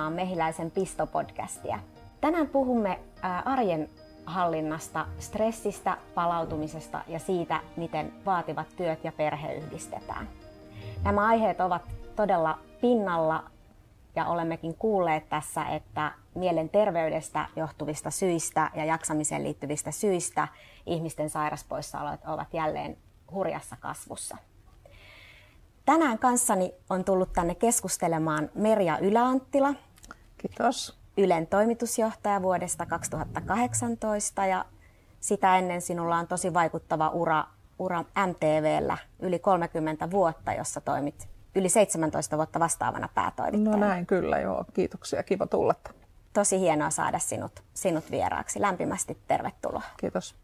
kuuntelemaan Mehiläisen Pisto-podcastia. Tänään puhumme arjen hallinnasta, stressistä, palautumisesta ja siitä, miten vaativat työt ja perhe yhdistetään. Nämä aiheet ovat todella pinnalla ja olemmekin kuulleet tässä, että mielenterveydestä johtuvista syistä ja jaksamiseen liittyvistä syistä ihmisten sairaspoissaolot ovat jälleen hurjassa kasvussa. Tänään kanssani on tullut tänne keskustelemaan Merja Yläanttila. Kiitos. Ylen toimitusjohtaja vuodesta 2018 ja sitä ennen sinulla on tosi vaikuttava ura, ura MTVllä yli 30 vuotta, jossa toimit yli 17 vuotta vastaavana päätoimittajana. No näin kyllä, joo. Kiitoksia. Kiva tulla. Tosi hienoa saada sinut, sinut vieraaksi. Lämpimästi tervetuloa. Kiitos.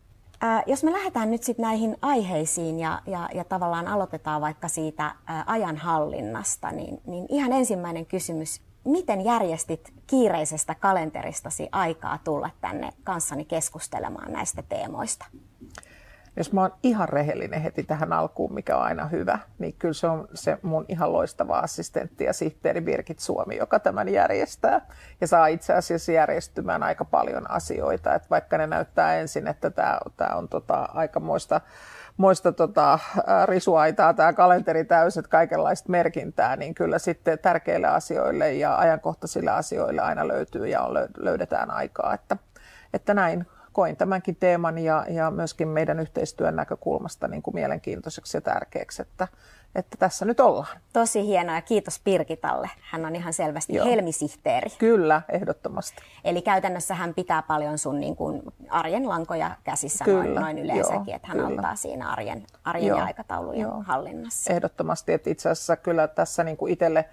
Ää, jos me lähdetään nyt sitten näihin aiheisiin ja, ja, ja tavallaan aloitetaan vaikka siitä ää, ajanhallinnasta, niin, niin ihan ensimmäinen kysymys. Miten järjestit kiireisestä kalenteristasi aikaa tulla tänne kanssani keskustelemaan näistä teemoista? Jos mä oon ihan rehellinen heti tähän alkuun, mikä on aina hyvä, niin kyllä se on se mun ihan loistava assistentti ja sihteeri Birgit Suomi, joka tämän järjestää. Ja saa itse asiassa järjestymään aika paljon asioita, että vaikka ne näyttää ensin, että tämä, on tota, aikamoista moista tota, risuaitaa, tämä kalenteri täyset kaikenlaista merkintää, niin kyllä sitten tärkeille asioille ja ajankohtaisille asioille aina löytyy ja löydetään aikaa. Että, että näin koin tämänkin teeman ja, ja myöskin meidän yhteistyön näkökulmasta niin kuin mielenkiintoiseksi ja tärkeäksi, että, että tässä nyt ollaan. Tosi hienoa ja kiitos Pirkitalle. Hän on ihan selvästi Joo. helmisihteeri. Kyllä, ehdottomasti. Eli käytännössä hän pitää paljon sun niin kuin arjen lankoja käsissä kyllä, noin, noin yleensäkin, Joo, että hän kyllä. auttaa siinä arjen, arjen Joo, ja aikataulujen Joo. hallinnassa. Ehdottomasti, että itse asiassa kyllä tässä niin kuin itselle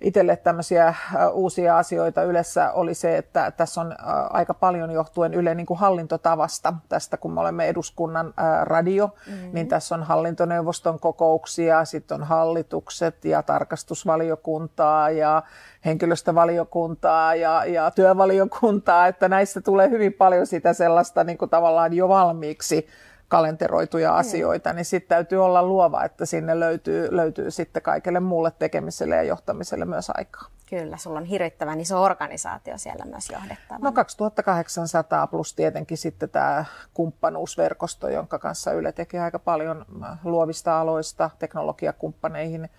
itselle tämmöisiä uusia asioita Ylessä oli se, että tässä on aika paljon johtuen Yle niin kuin hallintotavasta. Tästä kun me olemme eduskunnan radio, mm-hmm. niin tässä on hallintoneuvoston kokouksia, sitten on hallitukset ja tarkastusvaliokuntaa ja henkilöstövaliokuntaa ja, ja työvaliokuntaa, että näistä tulee hyvin paljon sitä sellaista niin kuin tavallaan jo valmiiksi kalenteroituja mm. asioita, niin sitten täytyy olla luova, että sinne löytyy, löytyy sitten kaikelle muulle tekemiselle ja johtamiselle myös aikaa. Kyllä, sulla on hirvittävän iso organisaatio siellä myös johdettava. No 2800 plus tietenkin sitten tämä kumppanuusverkosto, jonka kanssa Yle tekee aika paljon äh, luovista aloista teknologiakumppaneihin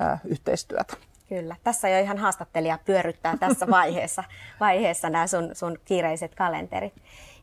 äh, yhteistyötä. Kyllä. Tässä jo ihan haastattelija pyöryttää tässä vaiheessa, vaiheessa nämä sun, sun kiireiset kalenterit.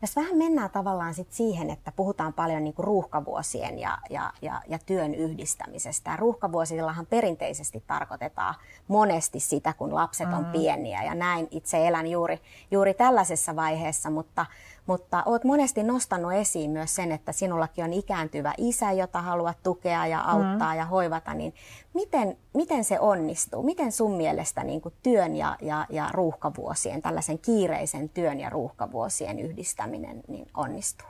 Jos vähän mennään tavallaan sit siihen, että puhutaan paljon niinku ruuhkavuosien ja, ja, ja, ja työn yhdistämisestä. Ruuhkavuosillahan perinteisesti tarkoitetaan monesti sitä, kun lapset on mm. pieniä ja näin itse elän juuri, juuri tällaisessa vaiheessa, mutta mutta olet monesti nostanut esiin myös sen, että sinullakin on ikääntyvä isä, jota haluat tukea ja auttaa mm. ja hoivata, niin miten, miten se onnistuu? Miten sun mielestä niin kuin työn ja, ja, ja ruuhkavuosien, tällaisen kiireisen työn ja ruuhkavuosien yhdistäminen niin onnistuu?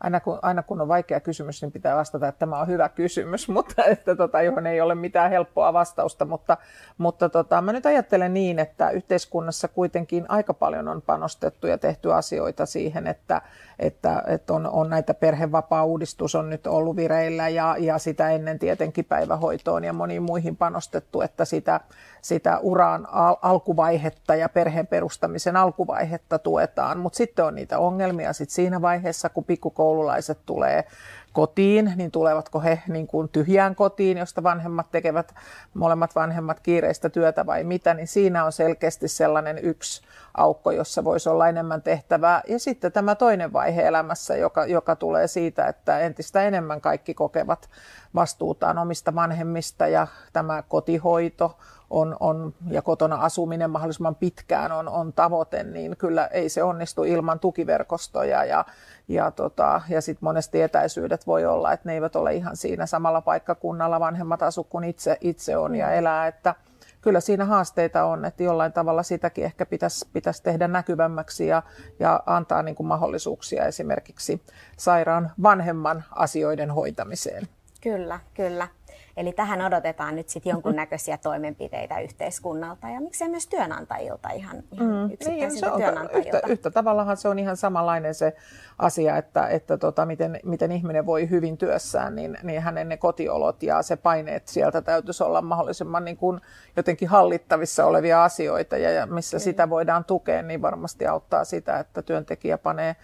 Aina kun, aina kun on vaikea kysymys, niin pitää vastata, että tämä on hyvä kysymys, mutta että tota, johon ei ole mitään helppoa vastausta. Mutta, mutta tota, mä nyt ajattelen niin, että yhteiskunnassa kuitenkin aika paljon on panostettu ja tehty asioita siihen, että, että, että on, on näitä perhevapaa-uudistus on nyt ollut vireillä ja, ja sitä ennen tietenkin päivähoitoon ja moniin muihin panostettu, että sitä, sitä uran al- alkuvaihetta ja perheen perustamisen alkuvaihetta tuetaan. Mutta sitten on niitä ongelmia sit siinä vaiheessa, kun pikkukoululaiset tulee kotiin, niin tulevatko he niin kuin tyhjään kotiin, josta vanhemmat tekevät, molemmat vanhemmat kiireistä työtä vai mitä, niin siinä on selkeästi sellainen yksi aukko, jossa voisi olla enemmän tehtävää. Ja sitten tämä toinen vaihe elämässä, joka, joka tulee siitä, että entistä enemmän kaikki kokevat vastuutaan omista vanhemmista ja tämä kotihoito on, on, ja kotona asuminen mahdollisimman pitkään on, on tavoite, niin kyllä ei se onnistu ilman tukiverkostoja ja, ja, tota, ja sitten monesti etäisyydet voi olla, että ne eivät ole ihan siinä samalla paikkakunnalla vanhemmat asu kuin itse, itse on ja elää, että kyllä siinä haasteita on, että jollain tavalla sitäkin ehkä pitäisi, pitäisi tehdä näkyvämmäksi ja, ja antaa niin kuin mahdollisuuksia esimerkiksi sairaan vanhemman asioiden hoitamiseen. Kyllä, kyllä. Eli tähän odotetaan nyt sitten jonkunnäköisiä toimenpiteitä yhteiskunnalta ja miksei myös työnantajilta ihan, ihan mm, niin, se on, yhtä, yhtä tavallahan se on ihan samanlainen se asia, että, että tota, miten, miten ihminen voi hyvin työssään, niin, niin hänen ne kotiolot ja se paineet sieltä täytyisi olla mahdollisimman niin kuin jotenkin hallittavissa olevia asioita ja, ja missä Kyllä. sitä voidaan tukea, niin varmasti auttaa sitä, että työntekijä panee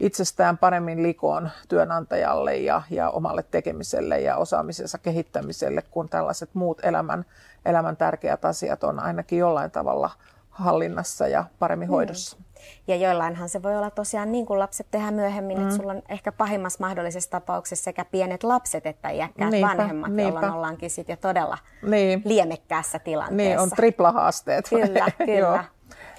itsestään paremmin likoon työnantajalle ja, ja omalle tekemiselle ja osaamisensa kehittämiselle, kun tällaiset muut elämän, elämän tärkeät asiat on ainakin jollain tavalla hallinnassa ja paremmin mm. hoidossa. Mm. Ja joillainhan se voi olla tosiaan niin kuin lapset tehdään myöhemmin, mm. että sulla on ehkä pahimmassa mahdollisessa tapauksessa sekä pienet lapset että iäkkäät niinpä, vanhemmat, niinpä. jolloin ollaankin sitten jo todella niin. liemekkäässä tilanteessa. Niin, on triplahaasteet. Kyllä, kyllä.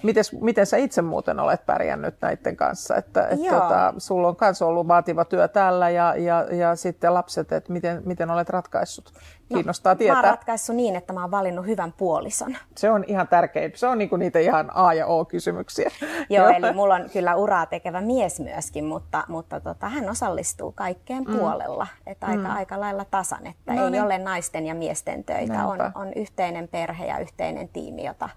Mites, miten sä itse muuten olet pärjännyt näiden kanssa? Että, et tota, sulla on myös ollut vaativa työ täällä ja, ja, ja sitten lapset, että miten, miten olet ratkaissut? No, Kiinnostaa no, tietää. Mä oon ratkaissut niin, että mä oon valinnut hyvän puolison. Se on ihan tärkein. Se on niinku niitä ihan A ja O-kysymyksiä. Joo, eli mulla on kyllä uraa tekevä mies myöskin, mutta, mutta tota, hän osallistuu kaikkeen mm. puolella. Että aika, mm. aika lailla tasan, että no ei niin. ole naisten ja miesten töitä. On, on yhteinen perhe ja yhteinen tiimi, jota,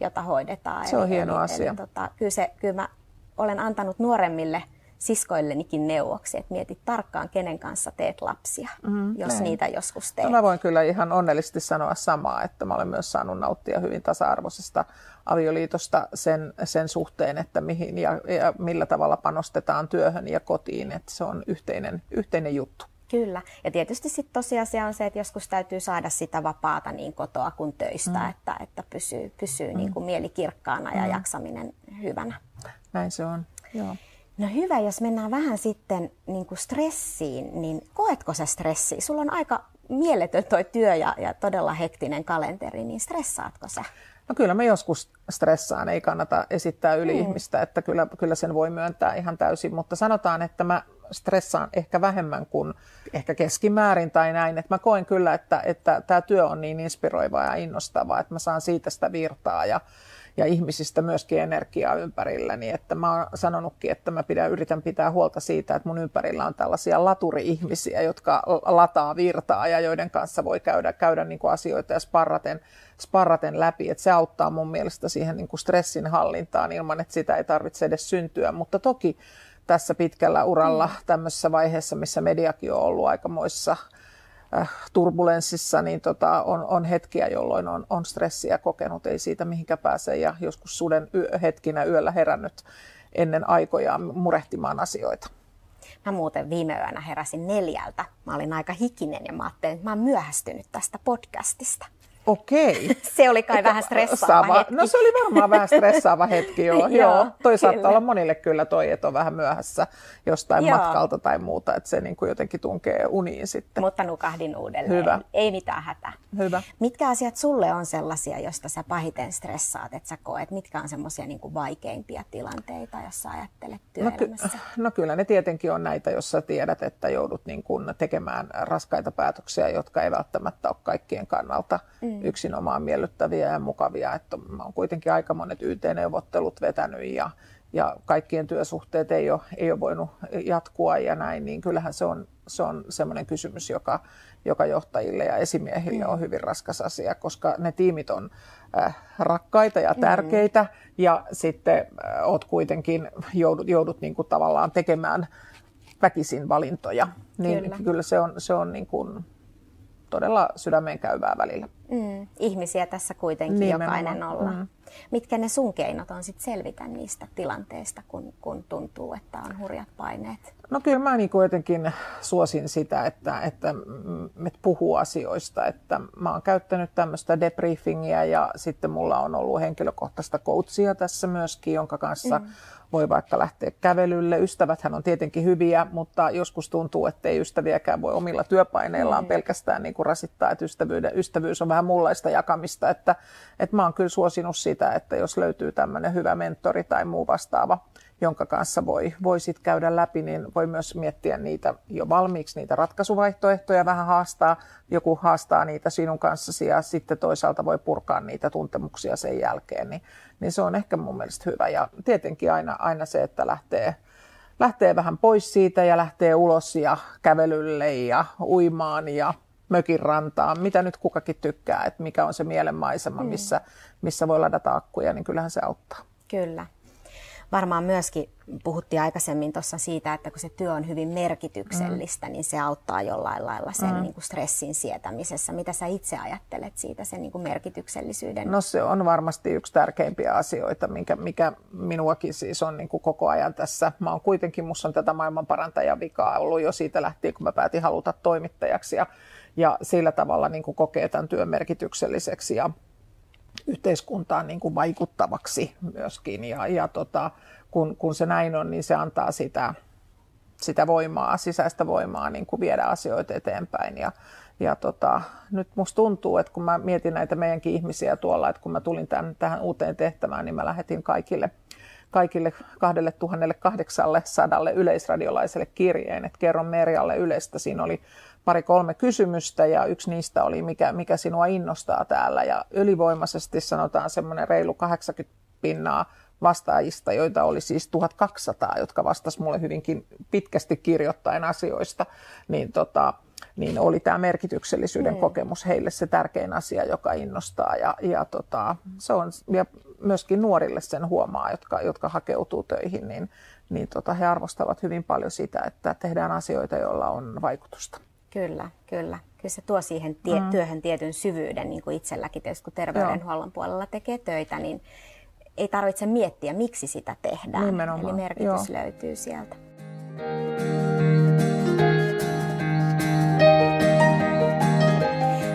jota hoidetaan. Se on eli, hieno eli, asia. Eli, tota, kyllä, se, kyllä mä olen antanut nuoremmille siskoillenikin neuvoksi, että mietit tarkkaan, kenen kanssa teet lapsia, mm, jos näin. niitä joskus teet. No mä voin kyllä ihan onnellisesti sanoa samaa, että mä olen myös saanut nauttia hyvin tasa-arvoisesta avioliitosta sen, sen suhteen, että mihin ja, ja millä tavalla panostetaan työhön ja kotiin, että se on yhteinen, yhteinen juttu. Kyllä. Ja tietysti sitten tosiasia on se, että joskus täytyy saada sitä vapaata niin kotoa kuin töistä, mm. että, että pysyy, pysyy mm. niin kuin mieli kirkkaana ja mm. jaksaminen hyvänä. Näin se on, joo. No hyvä, jos mennään vähän sitten niin kuin stressiin, niin koetko sä stressiä? Sulla on aika mieletön toi työ ja, ja todella hektinen kalenteri, niin stressaatko sä? No kyllä mä joskus stressaan, ei kannata esittää yli mm. ihmistä, että kyllä, kyllä sen voi myöntää ihan täysin, mutta sanotaan, että mä stressaan ehkä vähemmän kuin ehkä keskimäärin tai näin. Että mä koen kyllä, että, että tämä työ on niin inspiroivaa ja innostavaa, että mä saan siitä sitä virtaa ja, ja ihmisistä myöskin energiaa ympärilläni. Että mä oon sanonutkin, että mä pidän, yritän pitää huolta siitä, että mun ympärillä on tällaisia laturi-ihmisiä, jotka lataa virtaa ja joiden kanssa voi käydä, käydä niin kuin asioita ja sparraten, sparraten läpi. Että se auttaa mun mielestä siihen niin kuin stressin hallintaan ilman, että sitä ei tarvitse edes syntyä. Mutta toki tässä pitkällä uralla mm. tämmöisessä vaiheessa, missä mediakin on ollut aikamoissa äh, turbulenssissa, niin tota, on, on hetkiä, jolloin on, on stressiä kokenut, ei siitä mihinkä pääse ja joskus suden yö, hetkinä yöllä herännyt ennen aikojaan murehtimaan asioita. Mä muuten viime yönä heräsin neljältä. Mä olin aika hikinen ja mä ajattelin, että mä oon myöhästynyt tästä podcastista. Okei. Se oli kai vähän stressaava hetki. No se oli varmaan vähän stressaava hetki, joo. joo, joo. Toi saattaa olla monille kyllä toi, että on vähän myöhässä jostain joo. matkalta tai muuta, että se niin kuin jotenkin tunkee uniin sitten. Mutta nukahdin uudelleen. Hyvä. Ei mitään hätää. Hyvä. Mitkä asiat sulle on sellaisia, joista sä pahiten stressaat, että sä koet? Mitkä on semmoisia niin vaikeimpia tilanteita, jos sä ajattelet työelämässä? No, ky- no kyllä ne tietenkin on näitä, jos sä tiedät, että joudut niin kuin tekemään raskaita päätöksiä, jotka ei välttämättä ole kaikkien kannalta mm mm. yksinomaan miellyttäviä ja mukavia. Että mä oon kuitenkin aika monet YT-neuvottelut vetänyt ja, ja kaikkien työsuhteet ei ole, ei ole voinut jatkua ja näin, niin kyllähän se on, se on semmoinen kysymys, joka, joka johtajille ja esimiehille mm. on hyvin raskas asia, koska ne tiimit on äh, rakkaita ja mm. tärkeitä mm. ja sitten äh, oot kuitenkin joudut, joudut niin kuin tavallaan tekemään väkisin valintoja. Niin kyllä, kyllä se on, se on niin kuin todella sydämeen käyvää välillä. Mm, ihmisiä tässä kuitenkin Nimenomaan. jokainen olla. Mm. Mitkä ne sun keinot on sit selvitä niistä tilanteista, kun, kun tuntuu, että on hurjat paineet? No kyllä mä niin jotenkin suosin sitä, että, että me puhuu asioista. Että mä oon käyttänyt tämmöistä debriefingiä ja sitten mulla on ollut henkilökohtaista coachia tässä myöskin, jonka kanssa mm voi vaikka lähteä kävelylle. Ystäväthän on tietenkin hyviä, mutta joskus tuntuu, että ei ystäviäkään voi omilla työpaineillaan mm. pelkästään niin kuin rasittaa, että ystävyys on vähän muunlaista jakamista. Että, että mä oon kyllä suosinut sitä, että jos löytyy tämmöinen hyvä mentori tai muu vastaava, jonka kanssa voi, voi sit käydä läpi, niin voi myös miettiä niitä jo valmiiksi, niitä ratkaisuvaihtoehtoja vähän haastaa. Joku haastaa niitä sinun kanssasi ja sitten toisaalta voi purkaa niitä tuntemuksia sen jälkeen. Niin, niin se on ehkä mun mielestä hyvä. Ja tietenkin aina, aina se, että lähtee lähtee vähän pois siitä ja lähtee ulos ja kävelylle ja uimaan ja mökin rantaan, mitä nyt kukakin tykkää, että mikä on se mielenmaisema, mm. missä, missä voi ladata akkuja, niin kyllähän se auttaa. Kyllä varmaan myöskin puhuttiin aikaisemmin tuossa siitä, että kun se työ on hyvin merkityksellistä, mm. niin se auttaa jollain lailla sen mm. niin kuin stressin sietämisessä. Mitä sä itse ajattelet siitä sen niin kuin merkityksellisyyden? No se on varmasti yksi tärkeimpiä asioita, mikä, mikä minuakin siis on niin kuin koko ajan tässä. Mä oon kuitenkin, musta on tätä maailmanparantajan vikaa ollut jo siitä lähtien, kun mä päätin haluta toimittajaksi ja, ja sillä tavalla niin kuin kokee tämän työn merkitykselliseksi. Ja yhteiskuntaan niin kuin vaikuttavaksi myöskin. Ja, ja tota, kun, kun se näin on, niin se antaa sitä, sitä voimaa, sisäistä voimaa niin kuin viedä asioita eteenpäin. Ja, ja tota, nyt musta tuntuu, että kun mä mietin näitä meidänkin ihmisiä tuolla, että kun mä tulin tämän, tähän uuteen tehtävään, niin mä lähetin kaikille kaikille 2800 yleisradiolaiselle kirjeen, että kerron Merjalle yleistä. Siinä oli pari-kolme kysymystä ja yksi niistä oli, mikä, mikä sinua innostaa täällä. Ja ylivoimaisesti sanotaan semmoinen reilu 80 pinnaa vastaajista, joita oli siis 1200, jotka vastasivat mulle hyvinkin pitkästi kirjoittain asioista, niin, tota, niin oli tämä merkityksellisyyden mm. kokemus heille se tärkein asia, joka innostaa. Ja, ja, tota, se on, ja myöskin nuorille sen huomaa, jotka, jotka hakeutuu töihin, niin, niin tota, he arvostavat hyvin paljon sitä, että tehdään asioita, joilla on vaikutusta. Kyllä, kyllä. Kyllä se tuo siihen tie- mm. työhön tietyn syvyyden, niin kuin itselläkin tietysti, kun terveydenhuollon Joo. puolella tekee töitä, niin ei tarvitse miettiä, miksi sitä tehdään. Nimenomaan. Eli merkitys Joo. löytyy sieltä.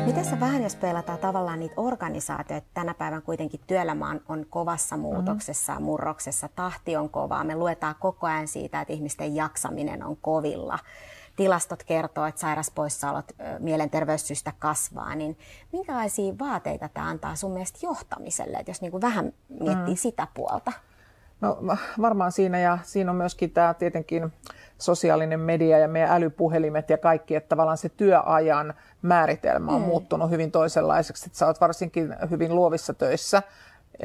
Miten sä vähän, jos peilataan tavallaan niitä organisaatioita, tänä päivän kuitenkin työelämä on, on kovassa mm-hmm. muutoksessa, mm-hmm. murroksessa, tahti on kovaa, me luetaan koko ajan siitä, että ihmisten jaksaminen on kovilla tilastot kertoo, että sairaspoissaolot mielenterveyssyistä kasvaa, niin minkälaisia vaateita tämä antaa sun mielestä johtamiselle, että jos niin kuin vähän miettii mm. sitä puolta? No varmaan siinä ja siinä on myöskin tämä tietenkin sosiaalinen media ja meidän älypuhelimet ja kaikki, että tavallaan se työajan määritelmä on mm. muuttunut hyvin toisenlaiseksi, että sä oot varsinkin hyvin luovissa töissä,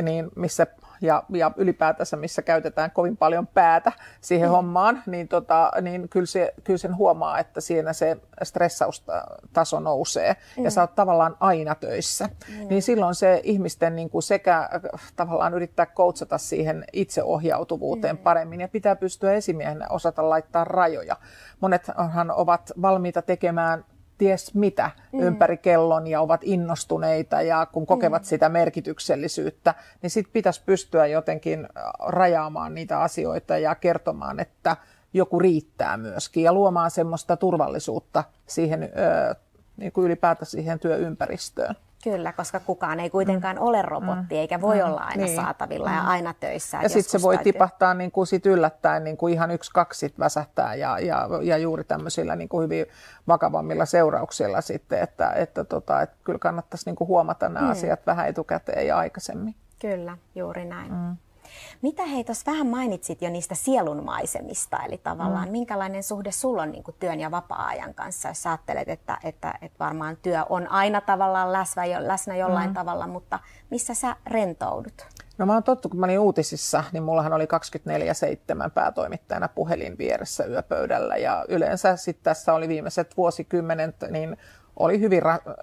niin missä ja, ja ylipäätänsä, missä käytetään kovin paljon päätä siihen mm. hommaan, niin, tota, niin kyllä, se, kyllä sen huomaa, että siinä se stressaustaso nousee mm. ja sä oot tavallaan aina töissä. Mm. Niin silloin se ihmisten niin kuin sekä äh, tavallaan yrittää koutsata siihen itseohjautuvuuteen mm. paremmin ja pitää pystyä esimiehenä osata laittaa rajoja. Monethan ovat valmiita tekemään ties mitä mm. ympäri kellon ja ovat innostuneita ja kun kokevat mm. sitä merkityksellisyyttä, niin sitten pitäisi pystyä jotenkin rajaamaan niitä asioita ja kertomaan, että joku riittää myöskin ja luomaan semmoista turvallisuutta siihen niin kuin ylipäätään siihen työympäristöön. Kyllä, koska kukaan ei kuitenkaan mm. ole robotti, mm. eikä voi mm. olla aina niin. saatavilla mm. ja aina töissä. Ja sitten se voi täytyy... tipahtaa niin kuin sit yllättäen niin kuin ihan yksi, kaksi sit väsähtää ja, ja, ja juuri tämmöisillä niin kuin hyvin vakavammilla seurauksilla sitten, että, että, tota, että kyllä kannattaisi niin kuin huomata nämä mm. asiat vähän etukäteen ja aikaisemmin. Kyllä, juuri näin. Mm. Mitä hei, tuossa vähän mainitsit jo niistä sielunmaisemista, eli tavallaan mm. minkälainen suhde sulla on niin kuin työn ja vapaa-ajan kanssa, jos ajattelet, että, että, että varmaan työ on aina tavallaan läsnä, läsnä jollain mm. tavalla, mutta missä sä rentoudut? No mä oon tottu, kun mä olin uutisissa, niin mullahan oli 24-7 päätoimittajana puhelin vieressä yöpöydällä ja yleensä sitten tässä oli viimeiset vuosikymmenet, niin oli hyvin ra-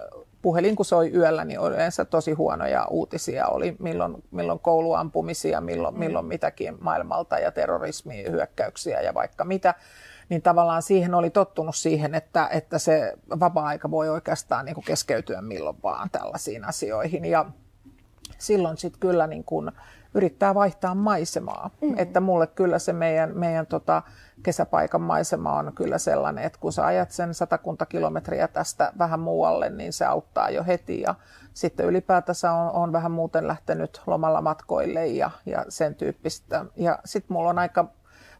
puhelin kun soi yöllä, niin yleensä tosi huonoja uutisia oli, milloin, milloin kouluampumisia, milloin, mm. milloin mitäkin maailmalta ja terrorismia, hyökkäyksiä ja vaikka mitä. Niin tavallaan siihen oli tottunut siihen, että, että se vapaa-aika voi oikeastaan niin kuin keskeytyä milloin vaan tällaisiin asioihin. Ja silloin sitten kyllä niin kuin yrittää vaihtaa maisemaa. Mm. Että mulle kyllä se meidän, meidän tota, kesäpaikan maisema on kyllä sellainen, että kun sä ajat sen satakunta kilometriä tästä vähän muualle, niin se auttaa jo heti. Ja sitten ylipäätänsä on, on vähän muuten lähtenyt lomalla matkoille ja, ja sen tyyppistä. Ja sitten mulla on aika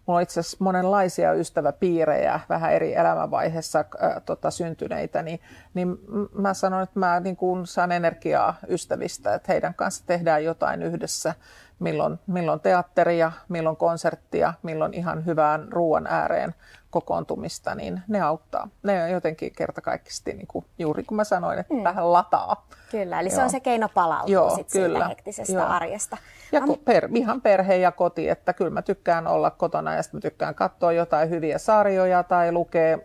Mulla on itse asiassa monenlaisia ystäväpiirejä, vähän eri elämänvaiheessa äh, tota, syntyneitä, niin, niin mä sanon, että mä niin kuin saan energiaa ystävistä, että heidän kanssa tehdään jotain yhdessä, milloin, milloin teatteria, milloin konserttia, milloin ihan hyvään ruoan ääreen kokoontumista, niin ne auttaa. Ne on jotenkin kertakaikkisesti, niin kuin, juuri kun mä sanoin, että mm. vähän lataa. Kyllä, eli Joo. se on se keino palautua Joo, sit kyllä. siitä hektisestä Joo. arjesta. Ja mä... per, ihan perhe ja koti, että kyllä mä tykkään olla kotona ja sitten mä tykkään katsoa jotain hyviä sarjoja tai lukea,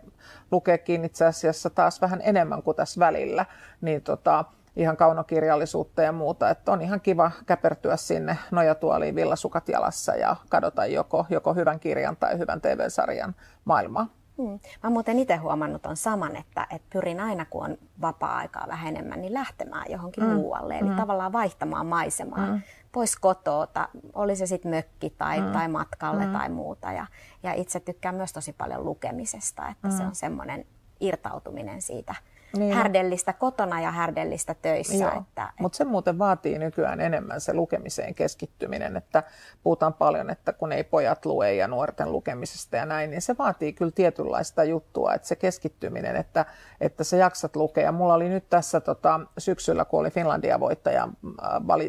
lukeekin itse asiassa taas vähän enemmän kuin tässä välillä. Niin tota, ihan kaunokirjallisuutta ja muuta. Että on ihan kiva käpertyä sinne nojatuoliin villasukat jalassa ja kadota joko, joko hyvän kirjan tai hyvän TV-sarjan maailmaa. Hmm. Mä muuten itse huomannut on saman, että, että pyrin aina kun on vapaa-aikaa vähän enemmän, niin lähtemään johonkin mm. muualle. Eli mm. tavallaan vaihtamaan maisemaa mm. pois kotoota, oli se sitten mökki tai, mm. tai matkalle mm. tai muuta. Ja, ja itse tykkään myös tosi paljon lukemisesta, että mm. se on semmoinen irtautuminen siitä niin. härdellistä kotona ja härdellistä töissä. Että, Mutta se muuten vaatii nykyään enemmän se lukemiseen keskittyminen, että puhutaan paljon, että kun ei pojat lue ja nuorten lukemisesta ja näin, niin se vaatii kyllä tietynlaista juttua, että se keskittyminen, että, että sä jaksat lukea. Mulla oli nyt tässä tota, syksyllä, kun oli Finlandia voittaja,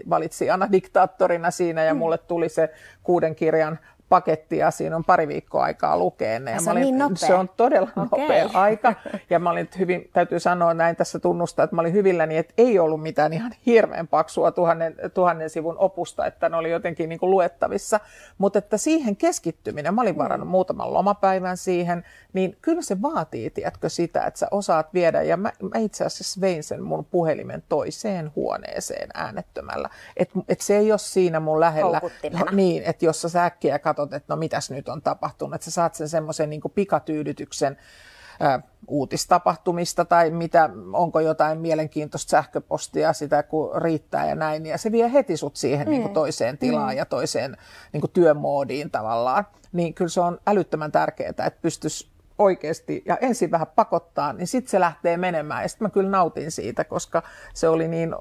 valitsi Anna diktaattorina siinä ja mm. mulle tuli se kuuden kirjan pakettia, siinä on pari viikkoa aikaa lukea ne. Ja se, on olin, niin nopea. se on todella okay. nopea aika. Ja mä olin hyvin, täytyy sanoa näin tässä tunnustaa, että mä olin hyvilläni, että ei ollut mitään ihan hirveän paksua tuhannen, tuhannen sivun opusta, että ne oli jotenkin niin kuin luettavissa. Mutta että siihen keskittyminen, mä olin mm. varannut mm. muutaman lomapäivän siihen, niin kyllä se vaatii, tiedätkö, sitä, että sä osaat viedä. Ja mä, mä itse asiassa vein sen mun puhelimen toiseen huoneeseen äänettömällä. Että et se ei ole siinä mun lähellä. Niin, että jos sä äkkiä katsot katsot, että no mitäs nyt on tapahtunut, että sä saat sen semmoisen niin pikatyydytyksen ää, uutistapahtumista tai mitä, onko jotain mielenkiintoista sähköpostia sitä, kun riittää ja näin. Ja se vie heti sut siihen mm. niin kuin toiseen tilaan mm. ja toiseen niin kuin työmoodiin tavallaan. Niin kyllä se on älyttömän tärkeää, että pystyisi oikeasti ja ensin vähän pakottaa, niin sitten se lähtee menemään. Ja sitten mä kyllä nautin siitä, koska se oli niin ö,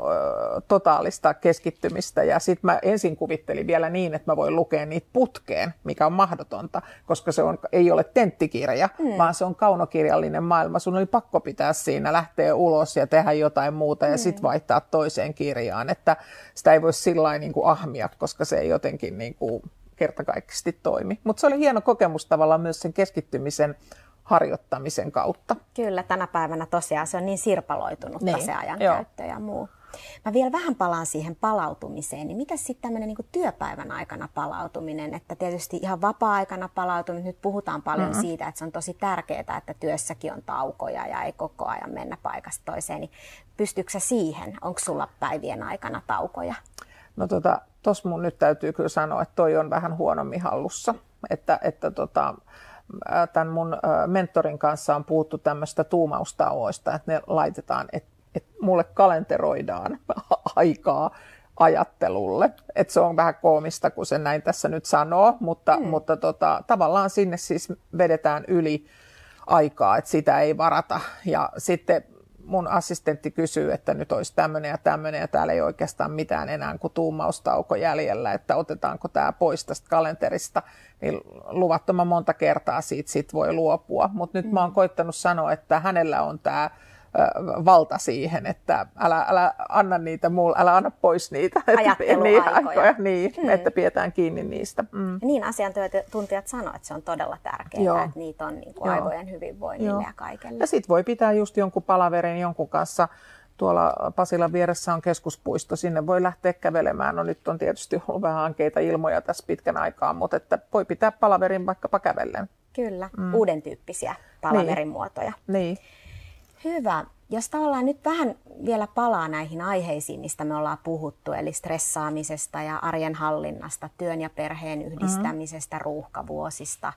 totaalista keskittymistä. Ja sitten mä ensin kuvittelin vielä niin, että mä voin lukea niitä putkeen, mikä on mahdotonta, koska se on, ei ole tenttikirja, mm. vaan se on kaunokirjallinen maailma. Sun oli pakko pitää siinä, lähteä ulos ja tehdä jotain muuta ja mm. sitten vaihtaa toiseen kirjaan. Että sitä ei voi sillä niin ahmia, koska se ei jotenkin niin kuin kertakaikkisesti toimi. Mutta se oli hieno kokemus tavallaan myös sen keskittymisen harjoittamisen kautta. Kyllä, tänä päivänä tosiaan se on niin sirpaloitunut niin, se ajankäyttö ja muu. Mä vielä vähän palaan siihen palautumiseen, niin mitä sitten tämmöinen niin työpäivän aikana palautuminen, että tietysti ihan vapaa-aikana palautuminen, nyt puhutaan paljon mm-hmm. siitä, että se on tosi tärkeää, että työssäkin on taukoja ja ei koko ajan mennä paikasta toiseen, niin pystyykö sä siihen, onko sulla päivien aikana taukoja? No tota, tos mun nyt täytyy kyllä sanoa, että toi on vähän huonommin hallussa, että, että tota, tämän mun mentorin kanssa on puhuttu tämmöistä tuumaustauoista, että ne laitetaan, että, että mulle kalenteroidaan aikaa ajattelulle. Että se on vähän koomista, kun se näin tässä nyt sanoo, mutta, mm. mutta tota, tavallaan sinne siis vedetään yli aikaa, että sitä ei varata. Ja sitten mun assistentti kysyy, että nyt olisi tämmöinen ja tämmöinen ja täällä ei oikeastaan mitään enää kuin tuumaustauko jäljellä, että otetaanko tämä pois tästä kalenterista, niin luvattoman monta kertaa siitä sit voi luopua. Mutta nyt mm. mä oon koittanut sanoa, että hänellä on tämä valta siihen, että älä, älä anna niitä mulle, älä anna pois niitä. Ajatteluaikoja. Niin, niin hmm. että pidetään kiinni niistä. Mm. Niin asiantuntijat sanoo, että se on todella tärkeää, Joo. että niitä on niin kuin aivojen hyvinvoinnille Joo. ja kaikelle. Ja sitten voi pitää just jonkun palaverin jonkun kanssa, tuolla Pasilan vieressä on keskuspuisto, sinne voi lähteä kävelemään. No nyt on tietysti ollut vähän ankeita ilmoja tässä pitkän aikaa, mutta että voi pitää palaverin vaikkapa kävellen. Kyllä, mm. uuden tyyppisiä palaverin niin. muotoja. Niin. Hyvä. Jos tavallaan nyt vähän vielä palaa näihin aiheisiin, mistä me ollaan puhuttu, eli stressaamisesta ja arjen hallinnasta, työn ja perheen yhdistämisestä, mm. ruuhkavuosista,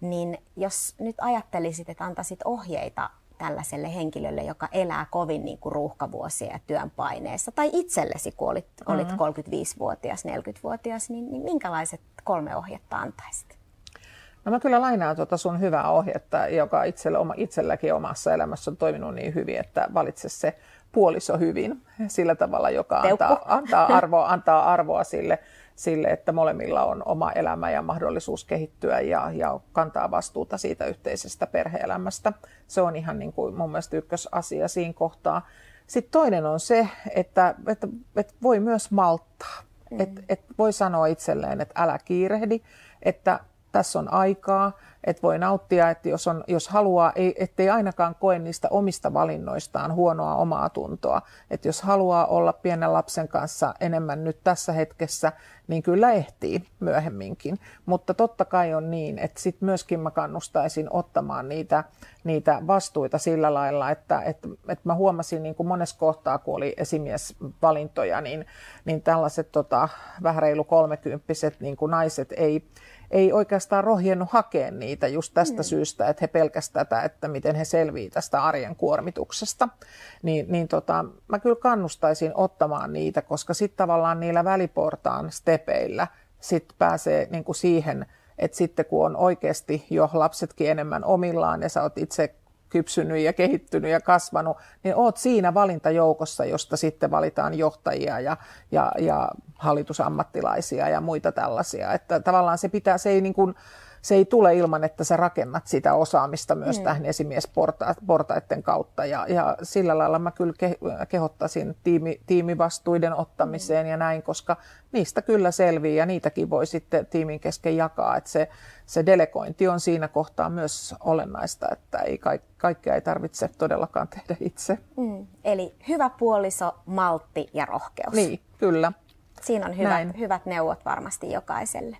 niin jos nyt ajattelisit, että antaisit ohjeita tällaiselle henkilölle, joka elää kovin niin kuin ruuhkavuosia ja työn paineessa, tai itsellesi, kun olit, olit 35-vuotias, mm. 40-vuotias, niin, niin minkälaiset kolme ohjetta antaisit? No mä kyllä lainaan tuota sun hyvää ohjetta, joka itsellä, oma, itselläkin omassa elämässä on toiminut niin hyvin, että valitse se puoliso hyvin sillä tavalla, joka antaa, antaa, arvoa, antaa arvoa sille, sille, että molemmilla on oma elämä ja mahdollisuus kehittyä ja, ja kantaa vastuuta siitä yhteisestä perheelämästä. Se on ihan niin kuin mun mielestä ykkösasia siinä kohtaa. Sitten toinen on se, että, että, että voi myös malttaa Mm. Et, et voi sanoa itselleen, että älä kiirehdi, että tässä on aikaa, että voi nauttia, että jos, on, jos haluaa, ei, ettei ainakaan koe niistä omista valinnoistaan huonoa omaa tuntoa. Että jos haluaa olla pienen lapsen kanssa enemmän nyt tässä hetkessä, niin kyllä ehtii myöhemminkin. Mutta totta kai on niin, että sitten myöskin mä kannustaisin ottamaan niitä, niitä vastuita sillä lailla, että, että, että mä huomasin niin kuin monessa kohtaa, kun oli esimiesvalintoja, niin, niin tällaiset tota, vähän reilu kolmekymppiset niin kuin naiset ei, ei oikeastaan rohjennut hakea niitä just tästä mm. syystä, että he pelkästään tätä, että miten he selviävät tästä arjen kuormituksesta. Niin, niin tota, mä kyllä kannustaisin ottamaan niitä, koska sitten tavallaan niillä väliportaan stepeillä sit pääsee niin kuin siihen, että sitten kun on oikeasti jo lapsetkin enemmän omillaan ja sä oot itse kypsynyt ja kehittynyt ja kasvanut, niin oot siinä valintajoukossa, josta sitten valitaan johtajia ja, ja, ja hallitusammattilaisia ja muita tällaisia. Että tavallaan se pitää, se ei niin kuin, se ei tule ilman, että sä rakennat sitä osaamista myös mm. tähän esimiesportaiden kautta. Ja, ja sillä lailla mä kyllä kehottaisin tiimi, tiimivastuiden ottamiseen mm. ja näin, koska niistä kyllä selviää ja niitäkin voi sitten tiimin kesken jakaa. Että se, se delegointi on siinä kohtaa myös olennaista, että ei kaik, kaikkea ei tarvitse todellakaan tehdä itse. Mm. Eli hyvä puoliso, maltti ja rohkeus. Niin, kyllä. Siinä on hyvät, hyvät neuvot varmasti jokaiselle.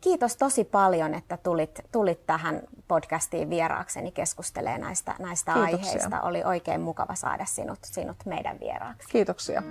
Kiitos tosi paljon, että tulit, tulit tähän podcastiin vieraakseni keskustelemaan näistä, näistä aiheista. Oli oikein mukava saada sinut, sinut meidän vieraaksi. Kiitoksia.